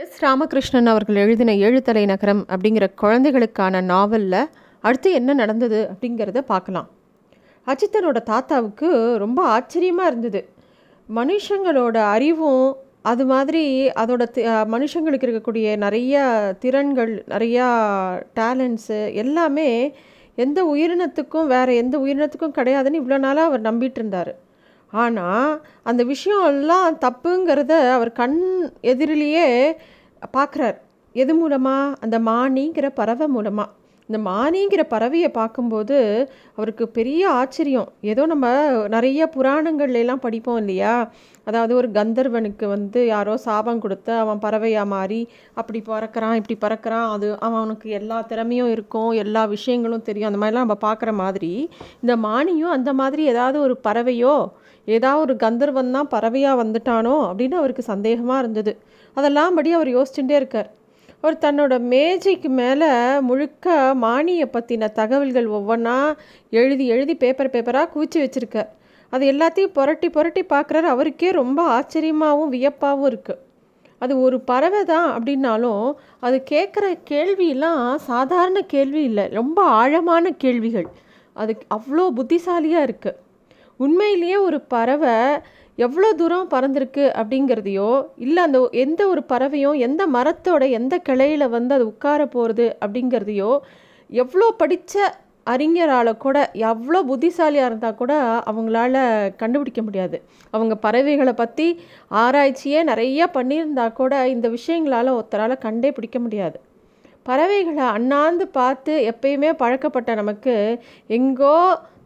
S Ramakrishnan அவர்கள் எழுதின ஏழுத்தலை நகரம் அப்படிங்கிற குழந்தைகளுக்கான நாவலில் அடுத்து என்ன நடந்தது அப்படிங்கிறத பார்க்கலாம். அஜித்தனோட தாத்தாவுக்கு ரொம்ப ஆச்சரியமாக இருந்தது. மனுஷங்களோட அறிவும் அது மாதிரி அதோட தி- மனுஷங்களுக்கு இருக்கக்கூடிய நிறையா திறன்கள் நிறையா டேலண்ட்ஸு எல்லாமே எந்த உயிரினத்துக்கும் வேறு எந்த உயிரினத்துக்கும் கிடையாதுன்னு இவ்வளோ நாளாக அவர் நம்பிட்டு இருந்தார். ஆனால் அந்த விஷயம் எல்லாம் தப்புங்கிறத அவர் கண் எதிரிலேயே பார்க்குறார். எது மூலமாக அந்த மானிங்கிற பறவை மூலமாக இந்த மானிங்கிற பறவையை பார்க்கும்போது அவருக்கு பெரிய ஆச்சரியம். ஏதோ நம்ம நிறைய புராணங்கள்லாம் படிப்போம் இல்லையா? அதாவது ஒரு கந்தர்வனுக்கு வந்து யாரோ சாபம் கொடுத்து அவன் பறவையாக மாறி அப்படி பறக்கிறான் இப்படி பறக்கிறான் அது அவனுக்கு எல்லா திறமையும் இருக்கும் எல்லா விஷயங்களும் தெரியும். அந்த மாதிரிலாம் நம்ம பார்க்குற மாதிரி இந்த மானியும் அந்த மாதிரி ஏதாவது ஒரு பறவையோ ஏதாவது ஒரு கந்தர்வன் தான் பறவையாக வந்துட்டானோ அப்படின்னு அவருக்கு சந்தேகமாக இருந்தது. அதெல்லாம் படி அவர் யோசிச்சுட்டே இருக்கார். அவர் தன்னோட மேஜைக்கு மேலே முழுக்க மானியை பற்றின தகவல்கள் ஒவ்வொன்றா எழுதி எழுதி பேப்பர் பேப்பராக குவிச்சு வச்சுருக்கார். அது எல்லாத்தையும் புரட்டி புரட்டி பார்க்குறாரு. அவருக்கே ரொம்ப ஆச்சரியமாகவும் வியப்பாகவும் இருக்குது அது ஒரு பறவை தான் அப்படின்னாலும் அது கேட்குற கேள்வியெல்லாம் சாதாரண கேள்வி இல்லை. ரொம்ப ஆழமான கேள்விகள். அது அவ்வளோ புத்திசாலியாக இருக்குது உண்மையிலேயே ஒரு பறவை எவ்வளோ தூரம் பறந்திருக்கு அப்படிங்கிறதையோ இல்லை அந்த எந்த ஒரு பறவையும் எந்த மரத்தோட எந்த கிளையில் வந்து அது உட்கார போகிறது அப்படிங்கிறதையோ எவ்வளோ படித்த அறிஞரால் கூட எவ்வளோ புத்திசாலியாக இருந்தால் கூட அவங்களால கண்டுபிடிக்க முடியாது. அவங்க பறவைகளை பற்றி ஆராய்ச்சியே நிறையா பண்ணியிருந்தா கூட இந்த விஷயங்களால் ஒருத்தரால் கண்டே பிடிக்க முடியாது. பறவைகளை அண்ணாந்து பார்த்து எப்பயுமே பழக்கப்பட்ட நமக்கு எங்கோ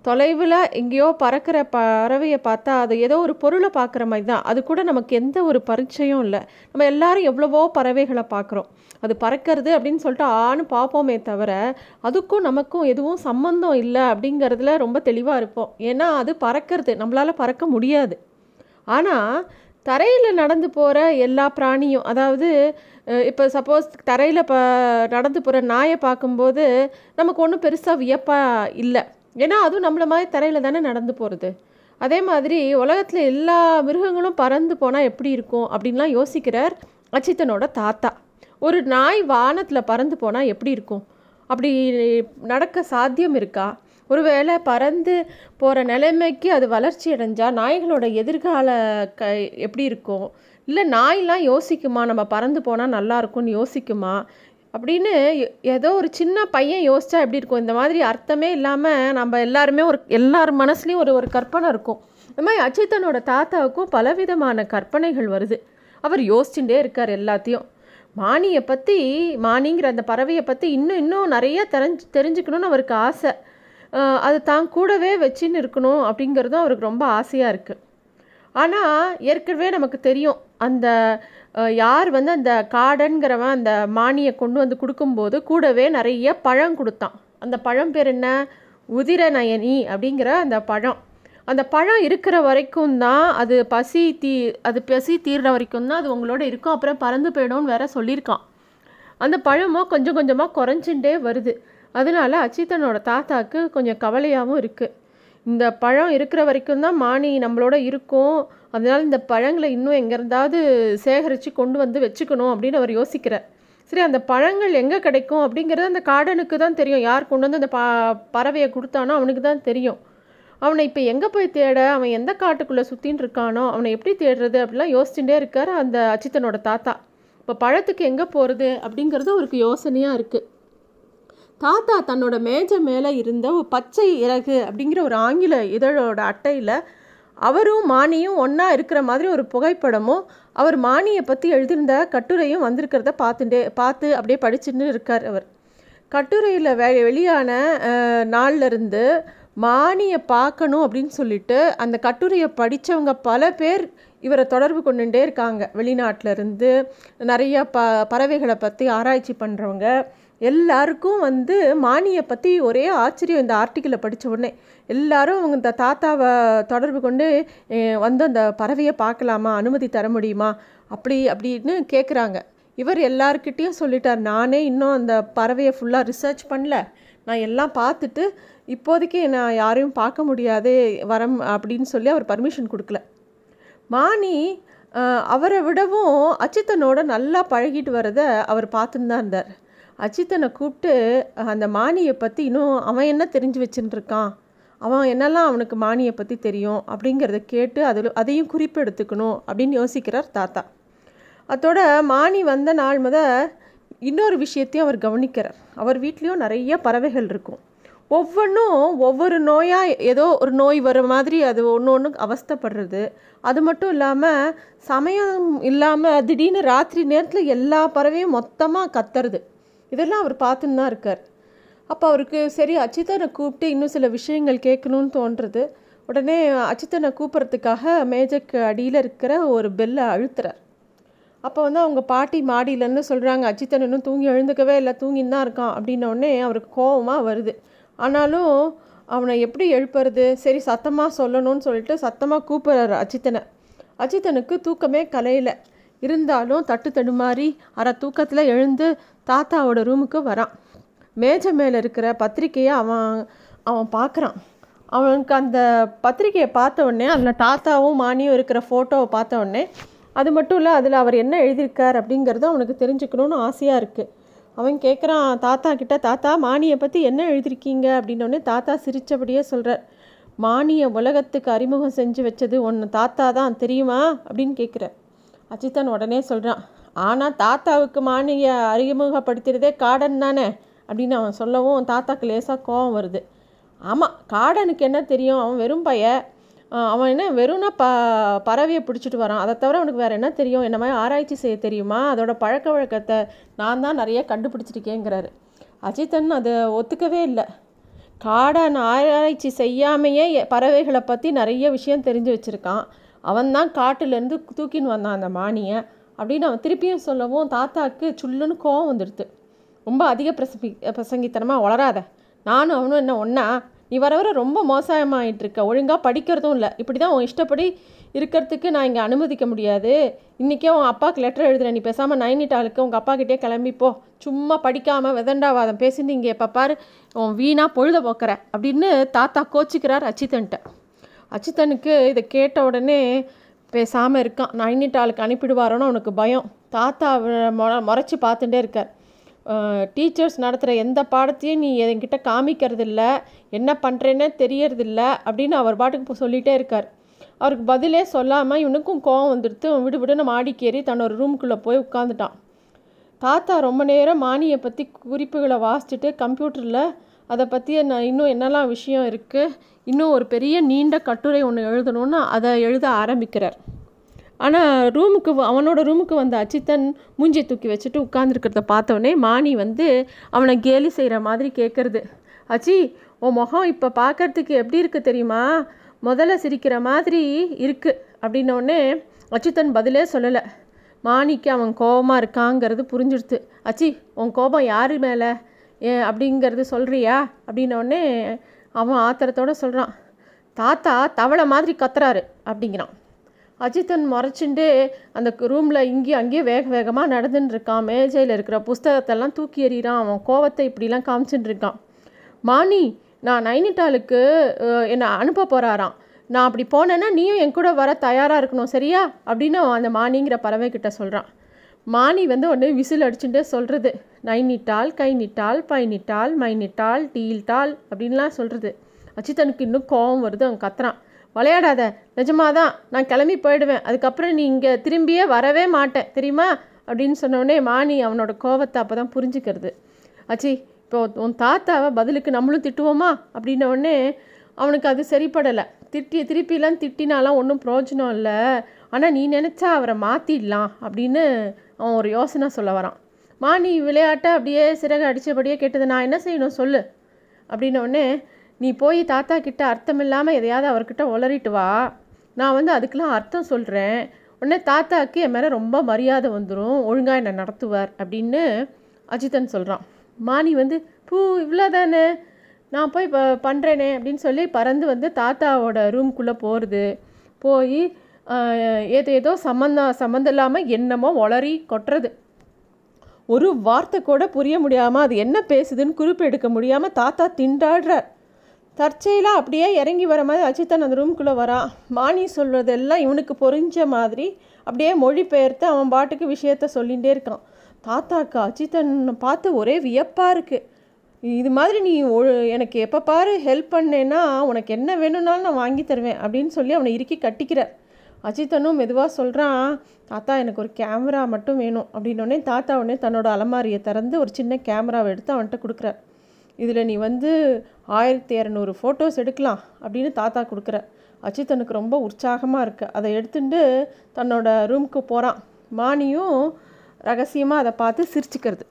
தொலைவில் எங்கேயோ பறக்கிற பறவையை பார்த்தா அது ஏதோ ஒரு பொருளை பார்க்குற மாதிரி தான். அது கூட நமக்கு எந்த ஒரு பரிச்சயம் இல்லை. நம்ம எல்லாரும் எவ்வளவோ பறவைகளை பார்க்குறோம். அது பறக்கிறது அப்படின்னு சொல்லிட்டு ஆணு பார்ப்போமே தவிர அதுக்கும் நமக்கும் எதுவும் சம்மந்தம் இல்லை அப்படிங்கிறதுல ரொம்ப தெளிவாக இருப்போம். ஏன்னா அது பறக்கிறது. நம்மளால் பறக்க முடியாது. ஆனால் தரையில் நடந்து போகிற எல்லா பிராணியும் அதாவது இப்போ சப்போஸ் தரையில் ப நடந்து போகிற நாயை பார்க்கும்போது நமக்கு ஒன்றும் பெருசாக வியப்பாக இல்லை. ஏன்னா அதுவும் நம்மள மாதிரி தரையில் தானே நடந்து போகிறது அதே மாதிரி உலகத்தில் எல்லா மிருகங்களும் பறந்து போனால் எப்படி இருக்கும் அப்படின்லாம் யோசிக்கிறார் அச்சித்தனோட தாத்தா. ஒரு நாய் வானத்தில் பறந்து போனால் எப்படி இருக்கும்? அப்படி நடக்க சாத்தியம் இருக்கா? ஒருவேளை பறந்து போகிற நிலைமைக்கு அது வளர்ச்சி அடைஞ்சால் நாய்களோட எதிர்கால க எப்படி இருக்கும்? இல்லை நாயெலாம் யோசிக்குமா? நம்ம பறந்து போனால் நல்லா இருக்கும்னு யோசிக்குமா? அப்படின்னு எ- ஏதோ ஒரு சின்ன பையன் யோசிச்சா எப்படி இருக்கும்? இந்த மாதிரி அர்த்தமே இல்லாமல் நம்ம எல்லாருமே ஒரு எல்லார் மனசுலேயும் ஒரு ஒரு கற்பனை இருக்கும். இந்த மாதிரி அஜித்தனோட தாத்தாவுக்கும் பலவிதமான கற்பனைகள் வருது. அவர் யோசிச்சுட்டே இருக்கார் எல்லாத்தையும். மானியை பற்றி மானிங்கிற அந்த பறவையை பற்றி இன்னும் இன்னும் நிறைய தெரிஞ்சு தெரிஞ்சுக்கணும்னு அவருக்கு ஆசை. அது தான் கூடவே வச்சுன்னு இருக்கணும் அப்படிங்கிறதும் அவருக்கு ரொம்ப ஆசையாக இருக்குது ஆனால் ஏற்கனவே நமக்கு தெரியும். அந்த யார் வந்து அந்த காடன்கிறவன் அந்த மானியை கொண்டு வந்து கொடுக்கும்போது கூடவே நிறைய பழம் கொடுத்தான். அந்த பழம் பேர் என்ன? உதிரநயனி அப்படிங்கிற அந்த பழம். அந்த பழம் இருக்கிற வரைக்கும் தான் அது பசி தீ அது பசி தீர்ற வரைக்கும் தான் அது உங்களோட இருக்கும். அப்புறம் பறந்து போயிடும்னு வேற சொல்லியிருக்கான். அந்த பழமும் கொஞ்சம் கொஞ்சமாக குறைஞ்சுட்டே வருது. அதனால அச்சித்தனோட தாத்தாக்கு கொஞ்சம் கவலையாகவும் இருக்குது இந்த பழம் இருக்கிற வரைக்கும் தான் மானி நம்மளோட இருக்கும். அதனால் இந்த பழங்களை இன்னும் எங்கேருந்தாவது சேகரித்து கொண்டு வந்து வச்சுக்கணும் அப்படின்னு அவர் யோசிக்கிறார். சரி அந்த பழங்கள் எங்கே கிடைக்கும் அப்படிங்கிறது அந்த காடனுக்கு தான் தெரியும். யார் கொண்டு வந்து அந்த ப பறவையை கொடுத்தானோ அவனுக்கு தான் தெரியும். அவனை இப்போ எங்கே போய் தேட அவன் எந்த காட்டுக்குள்ளே சுற்றின்னு இருக்கானோ அவனை எப்படி தேடுறது அப்படிலாம் யோசிச்சுட்டே இருக்கார் அந்த அச்சித்தனோட தாத்தா. இப்போ பழத்துக்கு எங்கே போகிறது அப்படிங்கிறது அவருக்கு யோசனையாக இருக்குது தாத்தா தன்னோட மேஜை மேலே இருந்த ஒரு பச்சை இறகு அப்படிங்கிற ஒரு ஆங்கில இதழோட அட்டையில் அவரும் மானியும் ஒன்றா இருக்கிற மாதிரி ஒரு புகைப்படமும் அவர் மானியை பற்றி எழுதியிருந்த கட்டுரையும் வந்திருக்கிறத பார்த்துட்டே பார்த்து அப்படியே படிச்சுட்டு இருக்கார் அவர். கட்டுரையில் வெ வெளியான நாள்லேருந்து இருந்து மானியை பார்க்கணும் அப்படின்னு சொல்லிட்டு அந்த கட்டுரையை படித்தவங்க பல பேர் இவரை தொடர்பு கொண்டுட்டே இருக்காங்க. வெளிநாட்டிலருந்து நிறைய ப பறவைகளை பற்றி ஆராய்ச்சி பண்ணுறவங்க எல்லாருக்கும் வந்து மானியை பற்றி ஒரே ஆச்சரியம் இந்த ஆர்டிக்கிளை படித்த உடனே. எல்லாரும் அவங்க இந்த தாத்தாவை தொடர்பு கொண்டு வந்து அந்த பறவையை பார்க்கலாமா? அனுமதி தர முடியுமா? அப்படி அப்படின்னு கேட்குறாங்க இவர் எல்லாருக்கிட்டேயும் சொல்லிட்டார். நானே இன்னும் அந்த பறவையை ஃபுல்லாக ரிசர்ச் பண்ணல. நான் எல்லாம் பார்த்துட்டு இப்போதைக்கு நான் யாரையும் பார்க்க முடியாது வரம் அப்படின்னு சொல்லி அவர் பர்மிஷன் கொடுக்கல. மானி அவரை விடவும் அச்சித்தனோட நல்லா பழகிட்டு வரதை அவர் பார்த்துன்னு தான் இருந்தார். அச்சித்தனை கூப்பிட்டு அந்த மானியை பற்றி இன்னும் அவன் என்ன தெரிஞ்சு வச்சுட்டுருக்கான் அவன் என்னெல்லாம் அவனுக்கு மானியை பற்றி தெரியும்? அப்படிங்கிறத கேட்டு அதில் அதையும் குறிப்பு எடுத்துக்கணும் அப்படின்னு யோசிக்கிறார் தாத்தா. அதோட மானி வந்த நாள் முத இன்னொரு விஷயத்தையும் அவர் கவனிக்கிறார். அவர் வீட்லேயும் நிறைய பறவைகள் இருக்கும். ஒவ்வொன்றும் ஒவ்வொரு நோயாக ஏதோ ஒரு நோய் வர மாதிரி அது ஒன்று ஒன்று அவஸ்தைப்படுறது. அது மட்டும் இல்லாமல் சமயம் இல்லாமல் திடீர்னு ராத்திரி நேரத்தில் எல்லா பறவையும் மொத்தமாக கத்துறது. இதெல்லாம் அவர் பார்த்துன்னு தான் இருக்கார். அப்போ அவருக்கு சரி அச்சித்தனை கூப்பிட்டு இன்னும் சில விஷயங்கள் கேட்கணும்னு தோன்றுறது. உடனே அச்சித்தனை கூப்பிட்றதுக்காக மேஜைக்கு அடியில் இருக்கிற ஒரு பெல்லை அழுத்துறார். அப்போ வந்து அவங்க பாட்டி மாடியிலன்னு சொல்கிறாங்க அச்சித்தன் இன்னும் தூங்கி எழுந்துக்கவே இல்லை தூங்கின்னு தான் இருக்கான். அப்படின்னோடனே அவருக்கு கோபமாக வருது. ஆனாலும் அவனை எப்படி எழுப்புறது? சரி சத்தமாக சொல்லணும்னு சொல்லிட்டு சத்தமாக கூப்பிட்றாரு அச்சித்தனை. அச்சித்தனுக்கு தூக்கமே கலையில. இருந்தாலும் தட்டு தடுமாறி அரை தூக்கத்தில் எழுந்து தாத்தாவோட ரூமுக்கு வரான். மேஜை மேலே இருக்கிற பத்திரிக்கையை அவன் அவன் பார்க்குறான் அவனுக்கு அந்த பத்திரிக்கையை பார்த்த உடனே அதில் தாத்தாவும் மானியும் இருக்கிற ஃபோட்டோவை பார்த்த உடனே அது மட்டும் இல்லை அதில் அவர் என்ன எழுதியிருக்கார் அப்படிங்கிறது அவனுக்கு தெரிஞ்சுக்கணும்னு ஆசையாக இருக்குது அவன் கேட்குறான் தாத்தா கிட்ட தாத்தா மானியை பற்றி என்ன எழுதியிருக்கீங்க? அப்படின்னோடனே தாத்தா சிரித்தபடியே சொல்கிறார் மானியை உலகத்துக்கு அறிமுகம் செஞ்சு வச்சது ஒன்று தாத்தா தான் தெரியுமா? அப்படின்னு கேட்குறேன் அஜித்தன் உடனே சொல்கிறான் ஆனால் தாத்தாவுக்கு மானியை அறிமுகப்படுத்துகிறதே காடன் தானே? அப்படின்னு அவன் சொல்லவும் தாத்தாக்கு லேசாக கோவம் வருது. ஆமாம் காடனுக்கு என்ன தெரியும்? அவன் வெறும் பைய. அவன் என்ன வெறும்னா ப பறவையை பிடிச்சிட்டு வரான். அதை தவிர அவனுக்கு வேறு என்ன தெரியும்? என்ன மாதிரி ஆராய்ச்சி செய்ய தெரியுமா? அதோட பழக்க வழக்கத்தை நான் தான் நிறைய கண்டுபிடிச்சிருக்கேங்கிறாரு. அஜித்தன் அதை ஒத்துக்கவே இல்லை. காடன் ஆராய்ச்சி செய்யாமையே பறவைகளை பற்றி நிறைய விஷயம் தெரிஞ்சு வச்சுருக்கான். அவன் தான் காட்டுலேருந்து தூக்கின்னு வந்தான் அந்த மானியை. அப்படின்னு அவன் திருப்பியும் சொல்லவும் தாத்தாவுக்கு சுல்லுன்னு கோவம் வந்துடுது. ரொம்ப அதிக பிரசங்கி பிரசங்கித்தனமாக வளராத. நானும் அவனும் என்ன ஒன்றா நீ வர வர ரொம்ப மோசமாயிட்டு இருக்க ஒழுங்காக படிக்கிறதும் இல்லை. இப்படி தான் உன் இஷ்டப்படி இருக்கிறதுக்கு நான் இங்கே அனுமதிக்க முடியாது. இன்றைக்கே உன் அப்பாவுக்கு லெட்டர் எழுதுறேன் நீ பேசாமல் நைனிட்டாளுக்கு உங்கள் அப்பா கிட்டே சும்மா படிக்காமல் விதண்டாவாதம். பேசிட்டு இங்கே எப்போ பாரு உன் வீணாக பொழுத போக்குற. அப்படின்னு தாத்தா கோச்சிக்கிறார் அச்சித்தன்ட்ட அச்சித்தனுக்கு இதை கேட்ட உடனே பேசாமல் இருக்கான். நைனிட்டாளுக்கு அனுப்பிடுவாரோன்னு அவனுக்கு பயம். தாத்தா மொ முறைச்சி பார்த்துட்டே இருக்கார். டீச்சர்ஸ் நடத்துகிற எந்த பாடத்தையும் நீ என்கிட்ட காமிக்கிறதில்ல. என்ன பண்ணுறேன்னே தெரியறதில்ல அப்படின்னு அவர் பாட்டுக்கு சொல்லிகிட்டே இருக்கார். அவருக்கு பதிலே சொல்லாமல் இவனுக்கும் கோவம் வந்துடுத்து விடுவிடுன்னு விடு விடுன்னு மாடிக்கேறி தன்னோட ரூமுக்குள்ளே போய் உட்காந்துட்டான் தாத்தா ரொம்ப நேரம் மானியை பற்றி குறிப்புகளை வாசிச்சுட்டு கம்ப்யூட்டரில் அதை பற்றி நான் இன்னும் என்னெல்லாம் விஷயம் இருக்குது இன்னும் ஒரு பெரிய நீண்ட கட்டுரை ஒன்று எழுதணும்னு அதை எழுத ஆரம்பிக்கிறார். ஆனால் ரூமுக்கு வ- அவனோட ரூமுக்கு வந்த அச்சித்தன் மூஞ்சி தூக்கி வச்சுட்டு உட்காந்துருக்கிறத பார்த்தோன்னே மானி வந்து அவனை கேலி செய்கிற மாதிரி கேட்குறது அச்சி உன் முகம் இப்போ பார்க்கறதுக்கு எப்படி இருக்குது தெரியுமா? முதல்ல சிரிக்கிற மாதிரி இருக்குது அப்படின்னோடனே அச்சித்தன் பதிலே சொல்லலை. மாணிக்கு அவன் கோபமாக இருக்காங்கிறது புரிஞ்சிடுது அச்சி உன் கோபம் யார் மேலே? அப்படிங்கிறது சொல்கிறியா அப்படின்னோடனே அவன் ஆத்திரத்தோடு சொல்கிறான் தாத்தா தவளை மாதிரி கத்துறாரு அப்படிங்கிறான். அஜித்தன் முறைச்சிண்டு அந்த ரூமில் இங்கேயும் அங்கேயும் வேக வேகமாக நடந்துன்னு இருக்கான் மேஜையில் இருக்கிற புஸ்தகத்தெல்லாம் தூக்கி எறிகிறான் அவன் கோவத்தை இப்படிலாம் காமிச்சுட்டு இருக்கான் மாணி நான் நைனிட்டாலுக்கு என்னை அனுப்ப போகிறாராம் நான் அப்படி போனேன்னா நீயும் என் கூட வர தயாராக இருக்கணும் சரியா? அப்படின்னு அவன் அந்த மானிங்கிற பறவை சொல்கிறான் மானி வந்து உடனே விசில் அடிச்சுட்டே சொல்கிறது நைனிட்டால் கை நிட்டால் பை நிட்டால் மை நிட்டால் டீல்டால் அப்படின்லாம் சொல்கிறது அச்சித்தனுக்கு இன்னும் கோவம் வருது அவன் கத்துறான். விளையாடாத நிஜமாதான் நான் கிளம்பி போயிடுவேன். அதுக்கப்புறம் நீ இங்கே திரும்பியே வரவே மாட்டேன் தெரியுமா? அப்படின்னு சொன்னோடனே மானி அவனோட கோவத்தை அப்போ தான் புரிஞ்சுக்கிறது. அச்சி இப்போ உன் தாத்தாவை பதிலுக்கு நம்மளும் திட்டுவோமா? அப்படின்னோடனே அவனுக்கு அது சரிப்படலை. திட்டி திருப்பிலாம் திட்டினாலாம் ஒன்றும் பிரயோஜனம் இல்லை. ஆனால் நீ நினச்சா அவரை மாற்றிடலாம் அப்படின்னு அவன் ஒரு யோசனை சொல்ல வரான். மானி விளையாட்டை அப்படியே சிறகு அடித்தபடியே கேட்டது நான் என்ன செய்யணும் சொல்லு. அப்படின்னோடனே நீ போய் தாத்தா கிட்ட அர்த்தம் இல்லாமல் எதையாவது அவர்கிட்ட உளறிட்டு வா. நான் வந்து அதுக்கெலாம் அர்த்தம் சொல்கிறேன் உடனே தாத்தாவுக்கு என் மேலே ரொம்ப மரியாதை வந்துடும் ஒழுங்காக என்னை நடத்துவார் அப்படின்னு அஜித்தன் சொல்கிறான் மானி வந்து பூ இவ்வளோ தானே நான் போய் ப பண்ணுறேனே அப்படின்னு சொல்லி பறந்து வந்து தாத்தாவோட ரூம்குள்ளே போகிறது போய் ஏதோ ஏதோ சம்மந்தம் சம்மந்தம் இல்லாமல் என்னமோ ஒளரி கொட்டுறது. ஒரு வார்த்தை கூட புரிய முடியாமல் அது என்ன பேசுதுன்னு குறிப்பு எடுக்க முடியாமல் தாத்தா திண்டாடுறார். தற்செயலாக அப்படியே இறங்கி வர மாதிரி அஜித்தன் அந்த ரூம்குள்ளே வரான் மாணி சொல்கிறதெல்லாம் இவனுக்கு புரிஞ்ச மாதிரி அப்படியே மொழிபெயர்த்து அவன் பாட்டுக்கு விஷயத்த சொல்லிகிட்டே இருக்கான். தாத்தாக்கு அஜித்தன் பார்த்து ஒரே வியப்பாக இருக்குது இது மாதிரி நீ எனக்கு எப்போ பாரு ஹெல்ப் பண்ணேன்னா உனக்கு என்ன வேணும்னாலும் நான் வாங்கி தருவேன் அப்படின்னு சொல்லி அவனை இறுக்கி கட்டிக்கிறார். அஜித்தனும் மெதுவாக சொல்கிறான் தாத்தா எனக்கு ஒரு கேமரா மட்டும் வேணும். அப்படின்னோடனே தாத்தா உடனே தன்னோட அலமாரியை திறந்து ஒரு சின்ன கேமராவை எடுத்து அவன்கிட்ட கொடுக்குறார். இதில் நீ வந்து ஆயிரத்தி இரநூறு ஃபோட்டோஸ் எடுக்கலாம் அப்படின்னு தாத்தா கொடுக்குற அஜித்தனுக்கு ரொம்ப உற்சாகமாக இருக்குது அதை எடுத்துட்டு தன்னோட ரூமுக்கு போகிறான் மானியும் ரகசியமாக அதை பார்த்து சிரிச்சுக்கிறது.